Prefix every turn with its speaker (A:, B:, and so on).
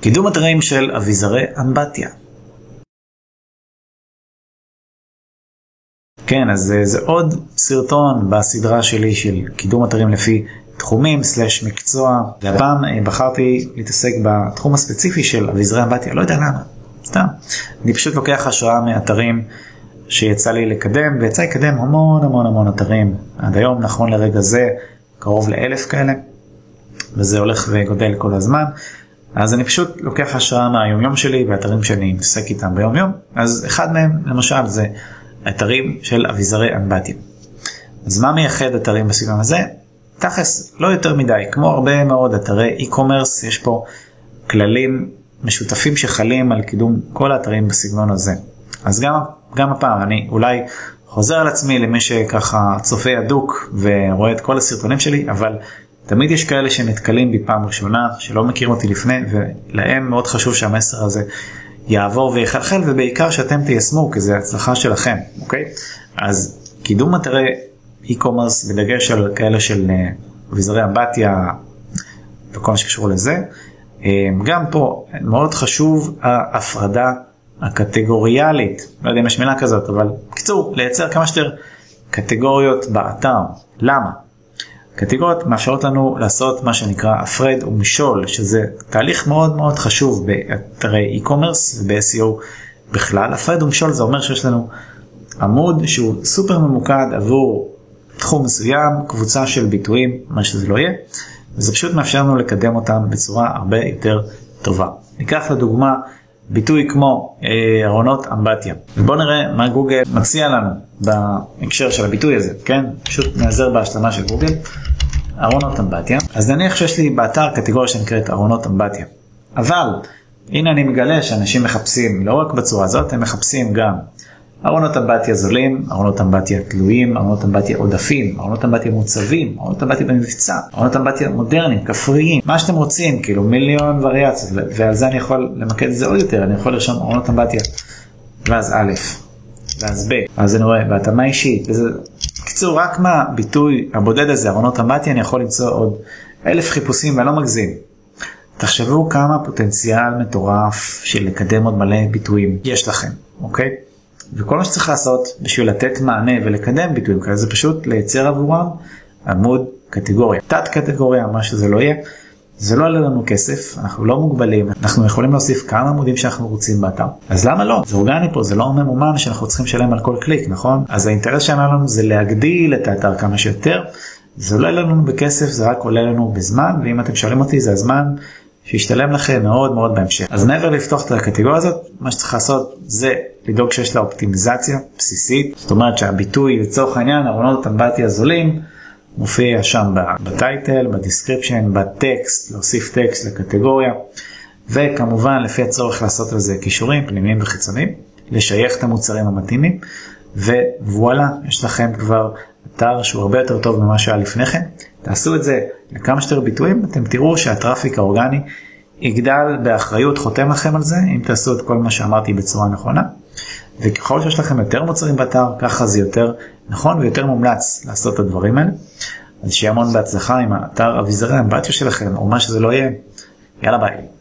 A: קידום אתרים של אביזרי אמבטיה. כן, אז זה, זה עוד סרטון בסדרה שלי של קידום אתרים לפי תחומים סלש מקצוע. והפעם אה, בחרתי להתעסק בתחום הספציפי של אביזרי אמבטיה, לא יודע למה, סתם. אני פשוט לוקח השראה מאתרים שיצא לי לקדם, ויצא לקדם המון המון המון אתרים. עד היום, נכון לרגע זה, קרוב לאלף כאלה, וזה הולך וגודל כל הזמן. אז אני פשוט לוקח השראה מהיומיום שלי ואתרים שאני מתעסק איתם ביומיום, אז אחד מהם למשל זה אתרים של אביזרי אמבטיה. אז מה מייחד אתרים בסגנון הזה? תכלס, לא יותר מדי, כמו הרבה מאוד אתרי e-commerce, יש פה כללים משותפים שחלים על קידום כל האתרים בסגנון הזה. אז גם, גם הפעם אני אולי חוזר על עצמי למי שככה צופה הדוק ורואה את כל הסרטונים שלי, אבל תמיד יש כאלה שנתקלים בי פעם ראשונה, שלא מכירים אותי לפני, ולהם מאוד חשוב שהמסר הזה יעבור ויחלחל, ובעיקר שאתם תיישמו, כי זה הצלחה שלכם, אוקיי? אז קידום אתרי e-commerce בדגש על כאלה של אה, אביזרי אמבטיה וכל מה שקשור לזה. אה, גם פה מאוד חשוב ההפרדה הקטגוריאלית, לא יודע אם יש מילה כזאת, אבל בקיצור, לייצר כמה שיותר קטגוריות באתר. למה? קטגוריות מאפשרות לנו לעשות מה שנקרא הפרד ומשול, שזה תהליך מאוד מאוד חשוב באתרי e-commerce וב-SEO בכלל. הפרד ומשול זה אומר שיש לנו עמוד שהוא סופר ממוקד עבור תחום מסוים, קבוצה של ביטויים, מה שזה לא יהיה, וזה פשוט מאפשר לנו לקדם אותם בצורה הרבה יותר טובה. ניקח לדוגמה ביטוי כמו אה, ארונות אמבטיה. ובואו נראה מה גוגל מציע לנו בהקשר של הביטוי הזה, כן? פשוט נעזר בהשלמה של גוגל. ארונות אמבטיה. אז נניח שיש לי באתר קטגוריה שנקראת ארונות אמבטיה. אבל הנה אני מגלה שאנשים מחפשים לא רק בצורה הזאת, הם מחפשים גם ארונות אמבטיה זולים, ארונות אמבטיה תלויים, ארונות אמבטיה עודפים, ארונות אמבטיה מוצבים, ארונות אמבטיה במבצע, ארונות אמבטיה מודרניים, כפריים, מה שאתם רוצים, כאילו מיליון וריאציות, ועל זה אני יכול למקד את זה עוד יותר, אני יכול לרשום ארונות אמבטיה, ואז א', ואז ב', אז אני רואה בהתאמה אישית, וזה, בקיצור רק מהביטוי הבודד הזה, ארונות אמבטיה, אני יכול למצוא עוד אלף חיפושים ואני לא מגזים. תחשבו כמה פוטנציאל מטורף של לקדם עוד מלא ביטויים יש לכם, אוקיי? וכל מה שצריך לעשות בשביל לתת מענה ולקדם ביטויים כאלה זה פשוט לייצר עבורם עמוד קטגוריה. תת קטגוריה, מה שזה לא יהיה, זה לא עולה לנו כסף, אנחנו לא מוגבלים, אנחנו יכולים להוסיף כמה עמודים שאנחנו רוצים באתר. אז למה לא? זה אורגני פה, זה לא ממומן שאנחנו צריכים לשלם על כל קליק, נכון? אז האינטרס שלנו לנו זה להגדיל את האתר כמה שיותר. זה עולה לנו בכסף, זה רק עולה לנו בזמן, ואם אתם שואלים אותי זה הזמן שישתלם לכם מאוד מאוד בהמשך. אז מעבר לפתוח את הקטגוריה הזאת, מה שצריך לעשות זה לדאוג שיש לה אופטימיזציה בסיסית, זאת אומרת שהביטוי לצורך העניין ארונות אמבטיה זולים מופיע שם ב title, ב description, בטקסט, להוסיף טקסט לקטגוריה, וכמובן לפי הצורך לעשות על זה קישורים פנימיים וחיצוניים, לשייך את המוצרים המתאימים, ווואלה, יש לכם כבר אתר שהוא הרבה יותר טוב ממה שהיה לפני כן. תעשו את זה לכמה שיותר ביטויים, אתם תראו שה traffic האורגני יגדל באחריות, חותם לכם על זה, אם תעשו את כל מה שאמרתי בצורה נכונה. וככל שיש לכם יותר מוצרים באתר, ככה זה יותר נכון ויותר מומלץ לעשות את הדברים האלה. אז שיהיה המון בהצלחה עם האתר אביזרי האמבטיה שלכם, או מה שזה לא יהיה. יאללה ביי.